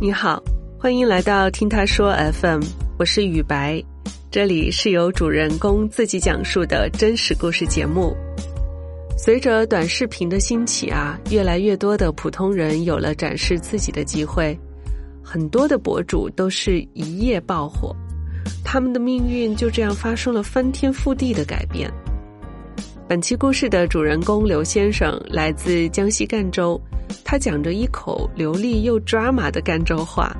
你好，欢迎来到听他说 FM，我是雨白，这里是由主人公自己讲述的真实故事节目。随着短视频的兴起啊，越来越多的普通人有了展示自己的机会，很多的博主都是一夜爆火，他们的命运就这样发生了翻天覆地的改变。本期故事的主人公刘先生来自江西赣州，他讲着一口流利又抓马的赣州话。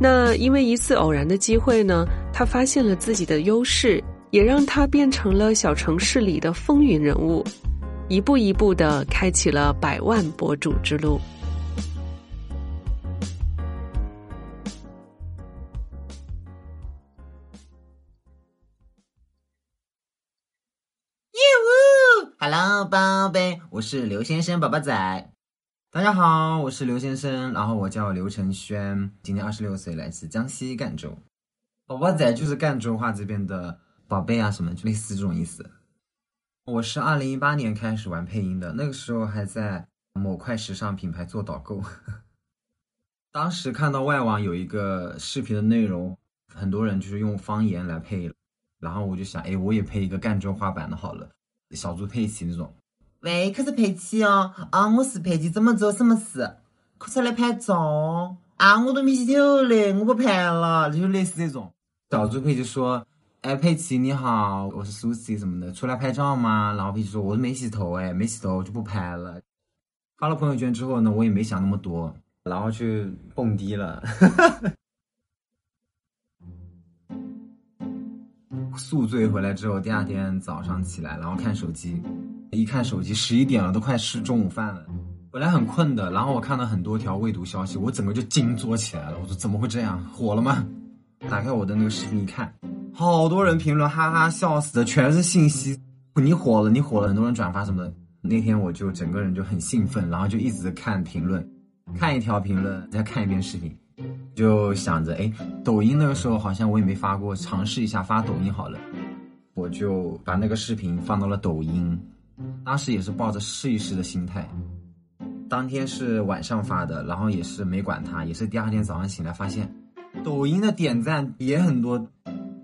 那因为一次偶然的机会呢，他发现了自己的优势，也让他变成了小城市里的风云人物，一步一步的开启了百万博主之路。Hello，宝贝，我是刘先生宝宝仔。大家好，我是刘先生，然后我叫刘承轩，今年二十六岁，来自江西赣州。宝宝仔就是赣州话这边的宝贝啊，什么就类似这种意思。我是二零一八年开始玩配音的，那个时候还在某快时尚品牌做导购。当时看到外网有一个视频的内容，很多人就是用方言来配，然后我就想，哎，我也配一个赣州话版的好了。小猪佩奇那种，喂，可是佩奇哦，啊，我是佩奇，怎么做什么事？快出来拍照啊！我都没洗头嘞，我不拍了，就类似这种。小猪佩奇说：“哎，佩奇你好，我是苏西什么的，出来拍照吗？”然后佩奇说：“我都没洗头，哎，没洗头我就不拍了。”发了朋友圈之后呢，我也没想那么多，然后去蹦迪了。宿醉回来之后，第二天早上起来，然后看手机，一看手机十一点了，都快吃中午饭了。本来很困的，然后我看到很多条未读消息，我整个就惊坐起来了。我说怎么会这样？火了吗？打开我的那个视频一看，好多人评论，哈哈笑死的，全是信息。你火了，你火了，很多人转发什么的。那天我就整个人就很兴奋，然后就一直看评论，看一条评论再看一遍视频。就想着，哎，抖音那个时候好像我也没发过，尝试一下发抖音好了。我就把那个视频放到了抖音，当时也是抱着试一试的心态。当天是晚上发的，然后也是没管它，也是第二天早上醒来发现，抖音的点赞也很多。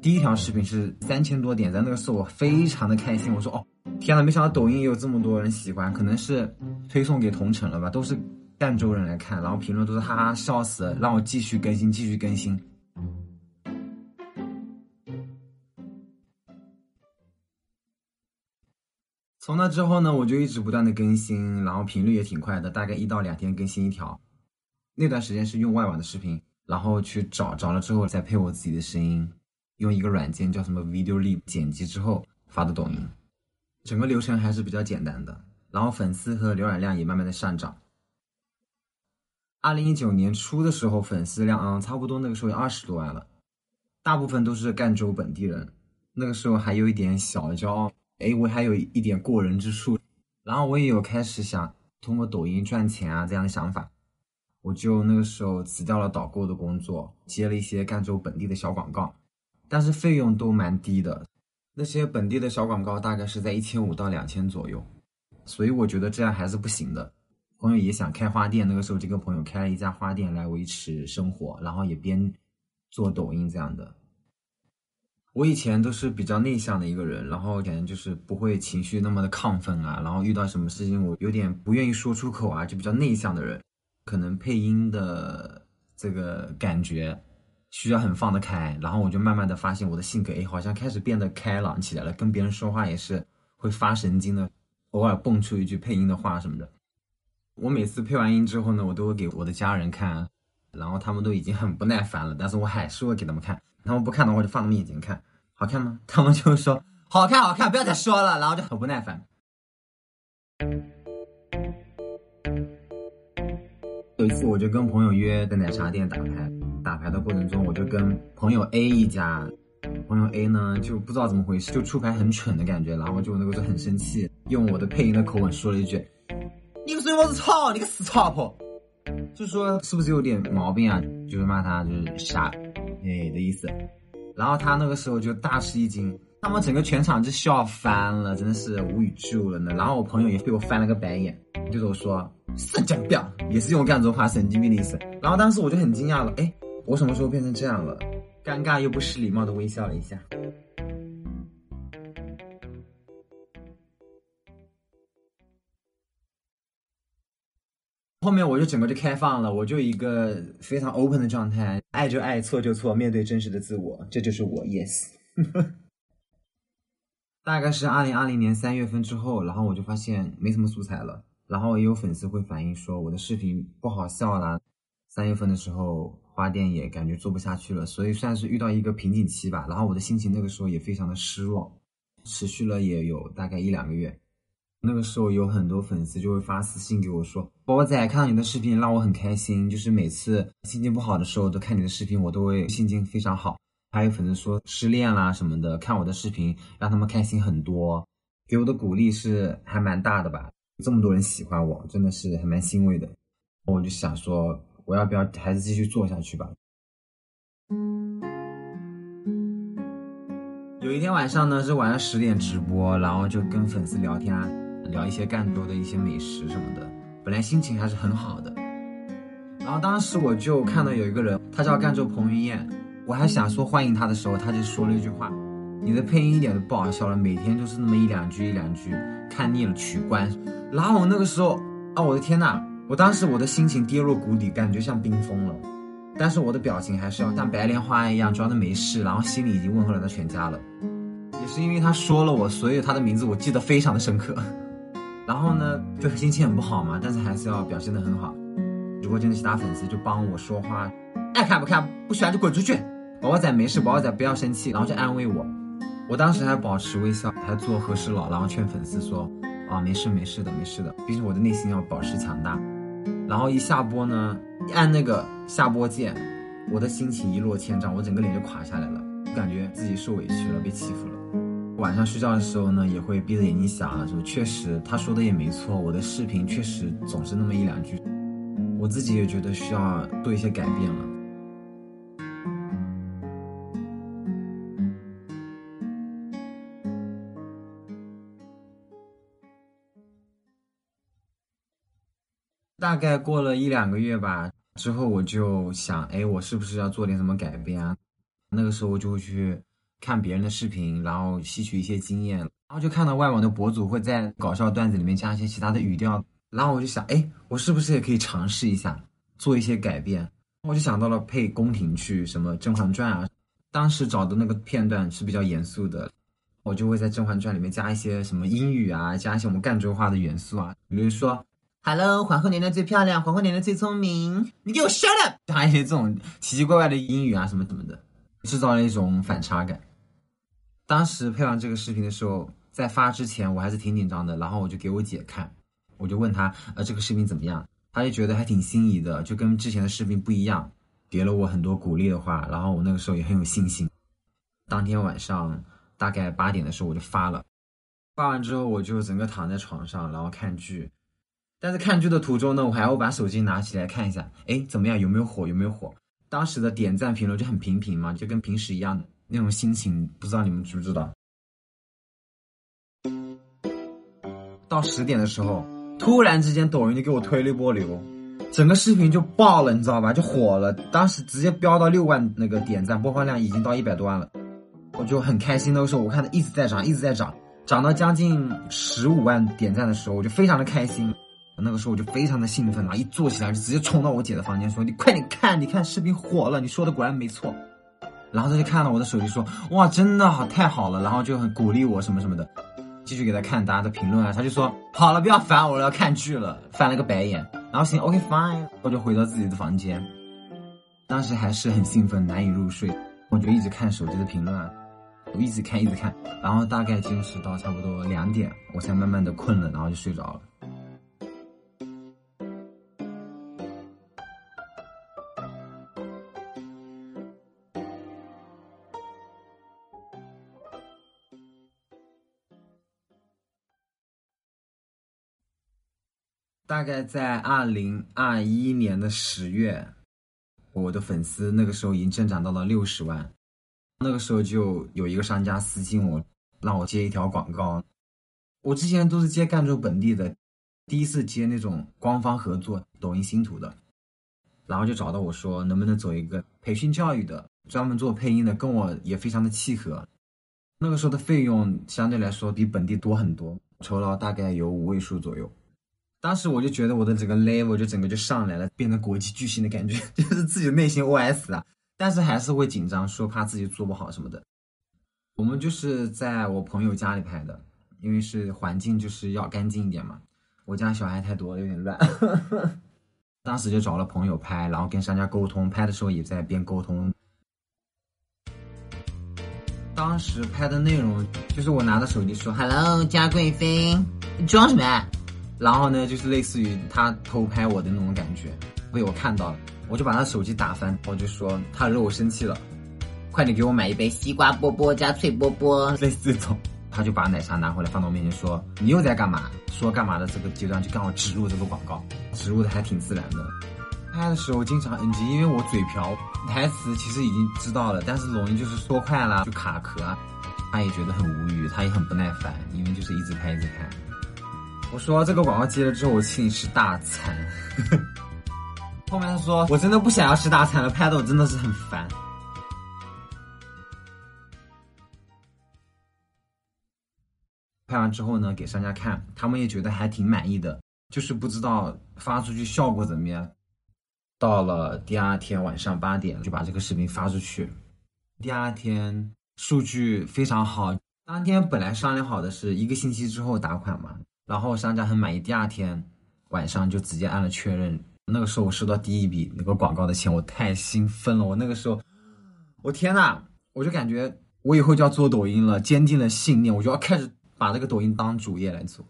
第一条视频是三千多点赞，那个时候我非常的开心。我说，哦，天呐，没想到抖音也有这么多人喜欢，可能是推送给同城了吧，都是。赣州人来看，然后评论都是哈哈笑死，让我继续更新，继续更新。从那之后呢，我就一直不断的更新，然后频率也挺快的，大概一到两天更新一条。那段时间是用外网的视频，然后去找找了之后再配我自己的声音，用一个软件叫什么 Video l e p 剪辑之后发的抖音，整个流程还是比较简单的，然后粉丝和浏览量也慢慢的上涨。二零一九年初的时候，粉丝量啊，差不多那个时候有二十多万了，大部分都是赣州本地人。那个时候还有一点小骄傲，哎，我还有一点过人之处。然后我也有开始想通过抖音赚钱啊这样的想法，我就那个时候辞掉了导购的工作，接了一些赣州本地的小广告，但是费用都蛮低的。那些本地的小广告大概是在一千五到两千左右，所以我觉得这样还是不行的。朋友也想开花店，那个时候就跟朋友开了一家花店来维持生活，然后也边做抖音这样的。我以前都是比较内向的一个人，然后感觉就是不会情绪那么的亢奋啊，然后遇到什么事情我有点不愿意说出口啊，就比较内向的人。可能配音的这个感觉需要很放得开，然后我就慢慢的发现我的性格，哎，好像开始变得开朗起来了，跟别人说话也是会发神经的，偶尔蹦出一句配音的话什么的。我每次配完音之后呢，我都会给我的家人看，然后他们都已经很不耐烦了，但是我还是会给他们看。他们不看的话，就放他们眼睛看，好看吗？他们就说好看，好看，不要再说了，然后就很不耐烦。有一次，我就跟朋友约在奶茶店打牌，打牌的过程中，我就跟朋友 A 一家，朋友 A 呢就不知道怎么回事，就出牌很蠢的感觉，然后就那个时候很生气，用我的配音的口吻说了一句。你个水我子操，你个死草婆，就说是不是有点毛病啊？就是骂他就是傻，哎的意思。然后他那个时候就大吃一惊，他们整个全场就笑翻了，真的是无语住了呢。然后我朋友也被我翻了个白眼，对着我说神经病，也是用赣州话神经病的意思。然后当时我就很惊讶了，哎，我什么时候变成这样了？尴尬又不失礼貌的微笑了一下。后面我就整个就开放了，我就一个非常 open 的状态，爱就爱，错就错，面对真实的自我，这就是我，yes。大概是二零二零年三月份之后，然后我就发现没什么素材了，然后也有粉丝会反映说我的视频不好笑啦。三月份的时候，花店也感觉做不下去了，所以算是遇到一个瓶颈期吧。然后我的心情那个时候也非常的失落，持续了也有大概一两个月。那个时候有很多粉丝就会发私信给我说：“宝宝仔，看到你的视频让我很开心，就是每次心情不好的时候都看你的视频，我都会心情非常好。”还有粉丝说失恋啦什么的，看我的视频让他们开心很多，给我的鼓励是还蛮大的吧。这么多人喜欢我，真的是还蛮欣慰的。我就想说，我要不要还是继续做下去吧？有一天晚上呢，是晚上十点直播，然后就跟粉丝聊天啊。聊一些赣州的一些美食什么的，本来心情还是很好的。然后当时我就看到有一个人，他叫赣州彭于晏，我还想说欢迎他的时候，他就说了一句话：“你的配音一点都不好笑了，每天就是那么一两句一两句，看腻了取关。”然后我那个时候啊，我的天呐，我当时我的心情跌落谷底，感觉像冰封了。但是我的表情还是要像白莲花一样装的没事，然后心里已经问候了他全家了。也是因为他说了我，所以他的名字我记得非常的深刻。然后呢，就心情很不好嘛，但是还是要表现的很好。如果真的其他粉丝就帮我说话，爱看不看，不喜欢就滚出去。宝宝仔没事，宝宝仔不要生气，然后就安慰我。我当时还保持微笑，还做和事佬，然后劝粉丝说，啊，没事没事的，没事的。毕竟我的内心要保持强大。然后一下播呢，一按那个下播键，我的心情一落千丈，我整个脸就垮下来了，感觉自己受委屈了，被欺负了。晚上睡觉的时候呢，也会闭着眼睛想啊，说确实他说的也没错，我的视频确实总是那么一两句，我自己也觉得需要做一些改变了。大概过了一两个月吧，之后我就想，哎，我是不是要做点什么改变啊？那个时候我就会去。看别人的视频，然后吸取一些经验，然后就看到外网的博主会在搞笑段子里面加一些其他的语调，然后我就想，哎，我是不是也可以尝试一下做一些改变？我就想到了配宫廷剧，什么《甄嬛传》啊，当时找的那个片段是比较严肃的，我就会在《甄嬛传》里面加一些什么英语啊，加一些我们赣州话的元素啊，比如说，Hello，皇后娘娘最漂亮，皇后娘娘最聪明，你给我 shut up，加一些这种奇奇怪怪的英语啊，什么什么的，制造了一种反差感。当时配完这个视频的时候，在发之前我还是挺紧张的，然后我就给我姐看，我就问她，呃，这个视频怎么样？她就觉得还挺心仪的，就跟之前的视频不一样，给了我很多鼓励的话，然后我那个时候也很有信心。当天晚上大概八点的时候我就发了，发完之后我就整个躺在床上，然后看剧，但是看剧的途中呢，我还要把手机拿起来看一下，哎，怎么样？有没有火？有没有火？当时的点赞评论就很平平嘛，就跟平时一样的。那种心情，不知道你们知不知道？到十点的时候，突然之间抖音就给我推了一波流，整个视频就爆了，你知道吧？就火了，当时直接飙到六万那个点赞，播放量已经到一百多万了，我就很开心。那个时候我看它一直在涨，一直在涨，涨到将近十五万点赞的时候，我就非常的开心。那个时候我就非常的兴奋，然后一坐起来就直接冲到我姐的房间说：“你快点看，你看视频火了，你说的果然没错。”然后他就看了我的手机说：“哇，真的好，太好了！”然后就很鼓励我什么什么的，继续给他看大家的评论啊。他就说：“好了，不要烦我了，要看剧了。”翻了个白眼。然后行，OK fine，我就回到自己的房间。当时还是很兴奋，难以入睡，我就一直看手机的评论啊，我一直看，一直看。然后大概坚持到差不多两点，我才慢慢的困了，然后就睡着了。大概在二零二一年的十月，我的粉丝那个时候已经增长到了六十万。那个时候就有一个商家私信我，让我接一条广告。我之前都是接赣州本地的，第一次接那种官方合作抖音星图的，然后就找到我说能不能走一个培训教育的，专门做配音的，跟我也非常的契合。那个时候的费用相对来说比本地多很多，酬劳大概有五位数左右。当时我就觉得我的整个 level 就整个就上来了，变成国际巨星的感觉，就是自己的内心 OS 啊。但是还是会紧张，说怕自己做不好什么的。我们就是在我朋友家里拍的，因为是环境就是要干净一点嘛。我家小孩太多了，有点乱。当时就找了朋友拍，然后跟商家沟通，拍的时候也在边沟通。当时拍的内容就是我拿着手机说 “Hello，嘉贵妃，你装什么？”然后呢，就是类似于他偷拍我的那种感觉，被我看到了。我就把他手机打翻，我就说他惹我生气了，快点给我买一杯西瓜波波加脆波波，类似这种。他就把奶茶拿回来放到我面前说：“你又在干嘛？”说干嘛的这个阶段就刚好植入这个广告，植入的还挺自然的。拍的时候经常 NG，因为我嘴瓢，台词其实已经知道了，但是容易就是说快了就卡壳。他也觉得很无语，他也很不耐烦，因为就是一直拍一直拍。我说这个广告接了之后，我请你吃大餐。后面他说：“我真的不想要吃大餐了，拍的我真的是很烦。”拍完之后呢，给商家看，他们也觉得还挺满意的，就是不知道发出去效果怎么样。到了第二天晚上八点，就把这个视频发出去。第二天数据非常好，当天本来商量好的是一个星期之后打款嘛，然后商家很满意，第二天晚上就直接按了确认。那个时候我收到第一笔那个广告的钱，我太兴奋了。我那个时候，我天呐，我就感觉我以后就要做抖音了，坚定了信念，我就要开始把这个抖音当主业来做。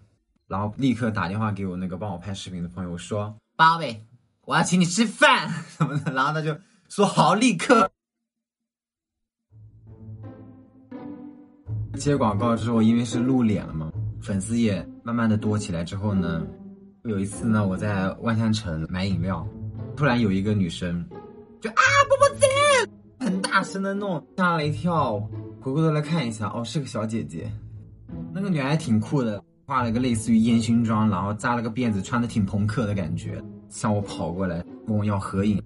然后立刻打电话给我那个帮我拍视频的朋友，我说：“宝贝，我要请你吃饭什么的。”然后他就说：“好，立刻。”接广告之后，因为是露脸了嘛，粉丝也慢慢的多起来之后呢。有一次呢，我在万象城买饮料，突然有一个女生就啊，波波姐，很大声的弄，吓了一跳。回过头来看一下，哦，是个小姐姐。那个女孩挺酷的，化了个类似于烟熏妆，然后扎了个辫子，穿的挺朋克的感觉，向我跑过来跟我要合影。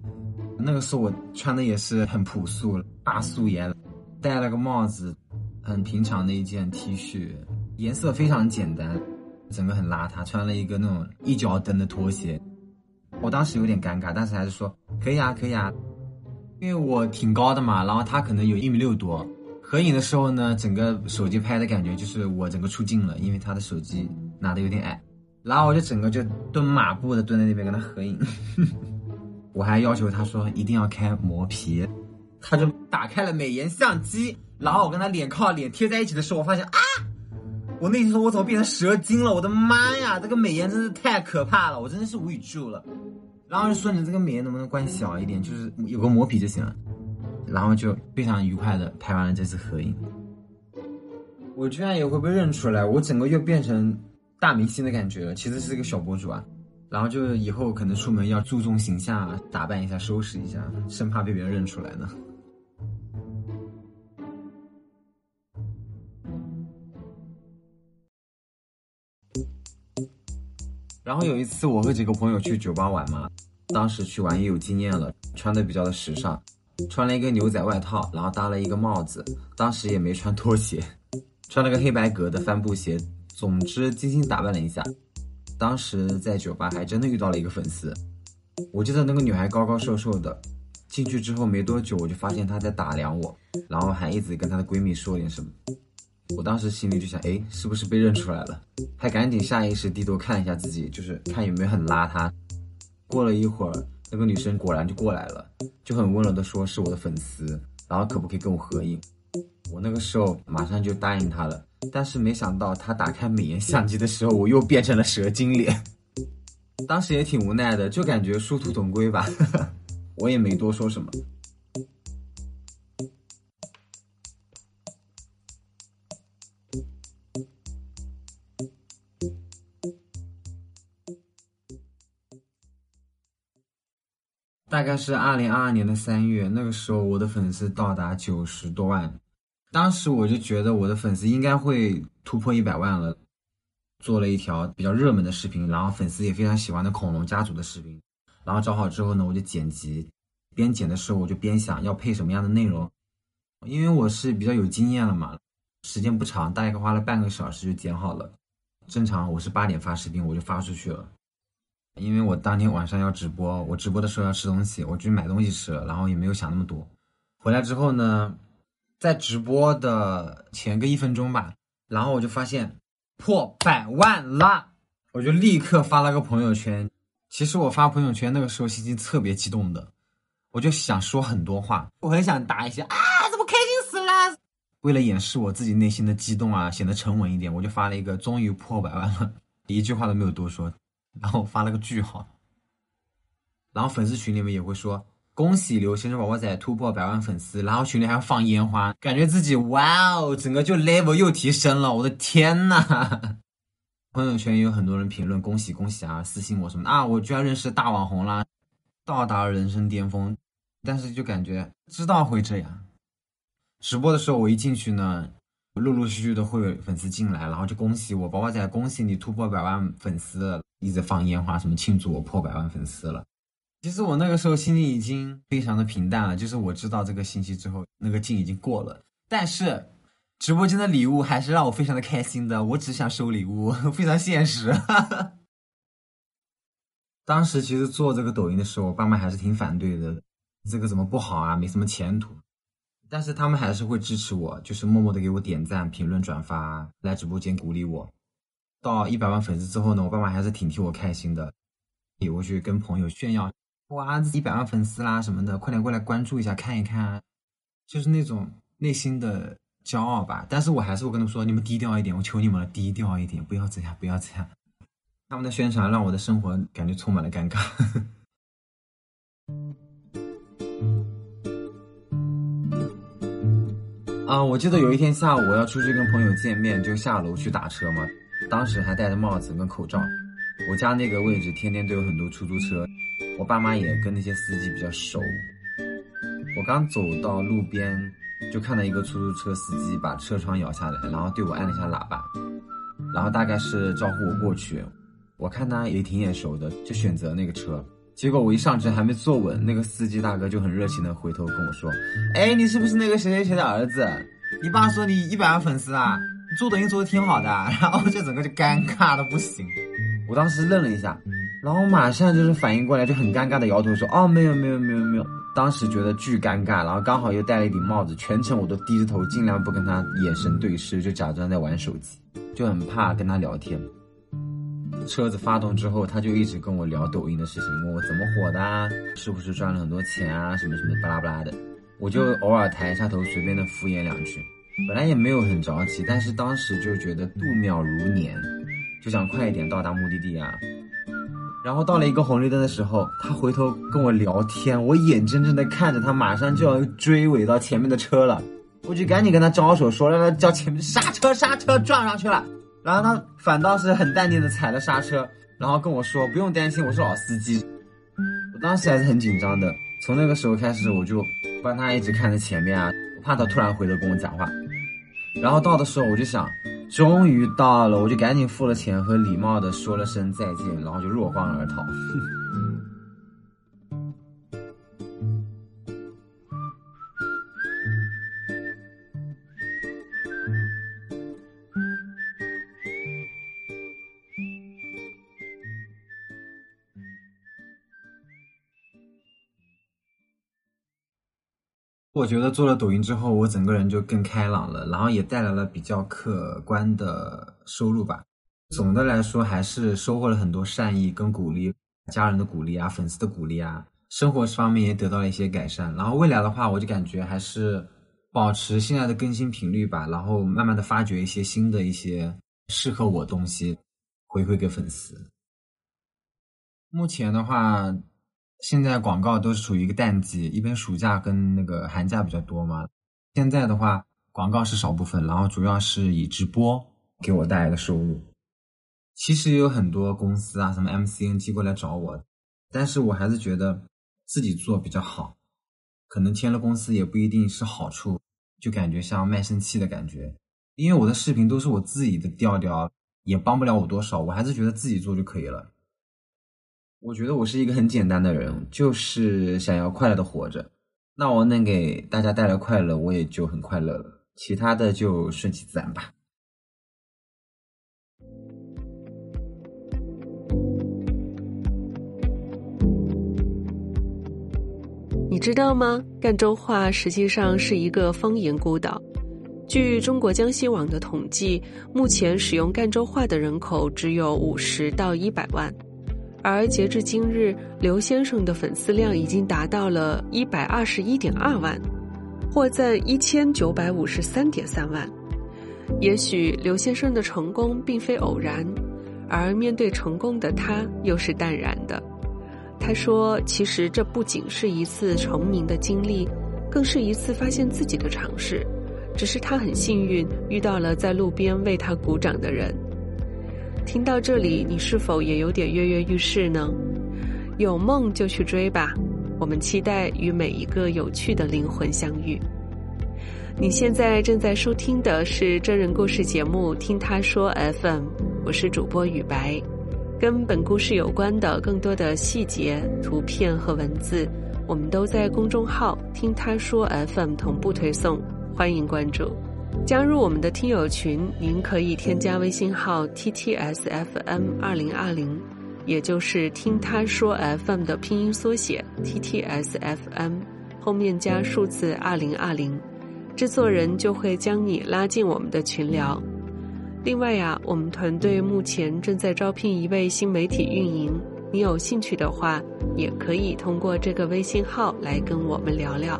那个时候我穿的也是很朴素，大素颜，戴了个帽子，很平常的一件 T 恤，颜色非常简单。整个很邋遢，穿了一个那种一脚蹬的拖鞋，我当时有点尴尬，但是还是说可以啊，可以啊，因为我挺高的嘛，然后他可能有一米六多，合影的时候呢，整个手机拍的感觉就是我整个出镜了，因为他的手机拿的有点矮，然后我就整个就蹲马步的蹲在那边跟他合影，我还要求他说一定要开磨皮，他就打开了美颜相机，然后我跟他脸靠脸贴在一起的时候，我发现啊。我内心说：“我怎么变成蛇精了？我的妈呀，这个美颜真是太可怕了，我真的是无语住了。”然后就说：“你这个美颜能不能关小一点？就是有个磨皮就行了。”然后就非常愉快的拍完了这次合影。我居然也会被认出来，我整个又变成大明星的感觉了。其实是一个小博主啊。然后就是以后可能出门要注重形象啊，打扮一下，收拾一下，生怕被别人认出来呢。然后有一次，我和几个朋友去酒吧玩嘛，当时去玩也有经验了，穿的比较的时尚，穿了一个牛仔外套，然后搭了一个帽子，当时也没穿拖鞋，穿了个黑白格的帆布鞋，总之精心打扮了一下。当时在酒吧还真的遇到了一个粉丝，我记得那个女孩高高瘦瘦的，进去之后没多久，我就发现她在打量我，然后还一直跟她的闺蜜说点什么。我当时心里就想，哎，是不是被认出来了？还赶紧下意识低头看一下自己，就是看有没有很邋遢。过了一会儿，那个女生果然就过来了，就很温柔的说是我的粉丝，然后可不可以跟我合影？我那个时候马上就答应她了，但是没想到她打开美颜相机的时候，我又变成了蛇精脸。当时也挺无奈的，就感觉殊途同归吧，我也没多说什么。大概是二零二二年的三月，那个时候我的粉丝到达九十多万，当时我就觉得我的粉丝应该会突破一百万了。做了一条比较热门的视频，然后粉丝也非常喜欢的恐龙家族的视频。然后找好之后呢，我就剪辑，边剪的时候我就边想要配什么样的内容，因为我是比较有经验了嘛，时间不长，大概花了半个小时就剪好了。正常我是八点发视频，我就发出去了。因为我当天晚上要直播，我直播的时候要吃东西，我就买东西吃了，然后也没有想那么多。回来之后呢，在直播的前个一分钟吧，然后我就发现破百万了，我就立刻发了个朋友圈。其实我发朋友圈那个时候心情特别激动的，我就想说很多话，我很想打一些啊，怎么开心死了？为了掩饰我自己内心的激动啊，显得沉稳一点，我就发了一个终于破百万了，一句话都没有多说。然后发了个句号，然后粉丝群里面也会说恭喜刘先生宝宝仔突破百万粉丝，然后群里还要放烟花，感觉自己哇哦，整个就 level 又提升了，我的天呐！朋友圈也有很多人评论恭喜恭喜啊，私信我什么啊，我居然认识大网红啦，到达人生巅峰，但是就感觉知道会这样。直播的时候我一进去呢。陆陆续续的会有粉丝进来，然后就恭喜我宝宝仔，恭喜你突破百万粉丝，一直放烟花什么庆祝我破百万粉丝了。其实我那个时候心里已经非常的平淡了，就是我知道这个信息之后，那个劲已经过了。但是直播间的礼物还是让我非常的开心的，我只想收礼物，非常现实。当时其实做这个抖音的时候，我爸妈还是挺反对的，这个怎么不好啊，没什么前途。但是他们还是会支持我，就是默默的给我点赞、评论、转发，来直播间鼓励我。到一百万粉丝之后呢，我爸妈还是挺替我开心的，也会去跟朋友炫耀，哇，一百万粉丝啦什么的，快点过来关注一下看一看，就是那种内心的骄傲吧。但是我还是会跟他们说，你们低调一点，我求你们了，低调一点，不要这样，不要这样。他们的宣传让我的生活感觉充满了尴尬。啊，我记得有一天下午我要出去跟朋友见面，就下楼去打车嘛。当时还戴着帽子跟口罩。我家那个位置天天都有很多出租车，我爸妈也跟那些司机比较熟。我刚走到路边，就看到一个出租车司机把车窗摇下来，然后对我按了一下喇叭，然后大概是招呼我过去。我看他也挺眼熟的，就选择那个车。结果我一上车还没坐稳，那个司机大哥就很热情的回头跟我说：“哎，你是不是那个谁谁谁的儿子？你爸说你一百万粉丝啊，你做抖音做的挺好的。”然后就整个就尴尬的不行。我当时愣了一下，然后马上就是反应过来，就很尴尬的摇头说：“哦，没有没有没有没有。”当时觉得巨尴尬，然后刚好又戴了一顶帽子，全程我都低着头，尽量不跟他眼神对视，就假装在玩手机，就很怕跟他聊天。车子发动之后，他就一直跟我聊抖音的事情，问我怎么火的，是不是赚了很多钱啊，什么什么巴拉巴拉的。我就偶尔抬一下头，随便的敷衍两句。本来也没有很着急，但是当时就觉得度秒如年，就想快一点到达目的地啊。然后到了一个红绿灯的时候，他回头跟我聊天，我眼睁睁的看着他马上就要追尾到前面的车了，我就赶紧跟他招手说让他叫前面刹车刹车，撞上去了。然后他反倒是很淡定的踩了刹车，然后跟我说不用担心，我是老司机。我当时还是很紧张的，从那个时候开始我就帮他一直看着前面啊，我怕他突然回头跟我讲话。然后到的时候我就想，终于到了，我就赶紧付了钱和礼貌的说了声再见，然后就落荒而逃。我觉得做了抖音之后，我整个人就更开朗了，然后也带来了比较可观的收入吧。总的来说，还是收获了很多善意跟鼓励，家人的鼓励啊，粉丝的鼓励啊，生活方面也得到了一些改善。然后未来的话，我就感觉还是保持现在的更新频率吧，然后慢慢的发掘一些新的一些适合我东西，回馈给粉丝。目前的话。现在广告都是处于一个淡季，一边暑假跟那个寒假比较多嘛。现在的话，广告是少部分，然后主要是以直播给我带来的收入。其实也有很多公司啊，什么 MCN 寄过来找我，但是我还是觉得自己做比较好。可能签了公司也不一定是好处，就感觉像卖身契的感觉。因为我的视频都是我自己的调调，也帮不了我多少，我还是觉得自己做就可以了。我觉得我是一个很简单的人，就是想要快乐的活着。那我能给大家带来快乐，我也就很快乐了，其他的就顺其自然吧。你知道吗？赣州话实际上是一个方言孤岛。据中国江西网的统计，目前使用赣州话的人口只有五十到一百万，而截至今日，刘先生的粉丝量已经达到了一百二十一点二万，获赞一千九百五十三点三万。也许刘先生的成功并非偶然，而面对成功的他又是淡然的。他说：“其实这不仅是一次成名的经历，更是一次发现自己的尝试。只是他很幸运遇到了在路边为他鼓掌的人。”听到这里，你是否也有点跃跃欲试呢？有梦就去追吧！我们期待与每一个有趣的灵魂相遇。你现在正在收听的是真人故事节目《听他说 FM》，我是主播雨白。跟本故事有关的更多的细节、图片和文字，我们都在公众号“听他说 FM” 同步推送，欢迎关注。加入我们的听友群，您可以添加微信号 “ttsfm 二零二零”，也就是“听他说 FM” 的拼音缩写 “ttsfm”，后面加数字二零二零，制作人就会将你拉进我们的群聊。另外呀，我们团队目前正在招聘一位新媒体运营，你有兴趣的话，也可以通过这个微信号来跟我们聊聊。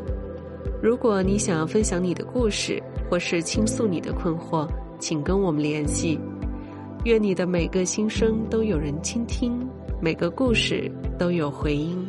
如果你想要分享你的故事，或是倾诉你的困惑，请跟我们联系。愿你的每个心声都有人倾听，每个故事都有回音。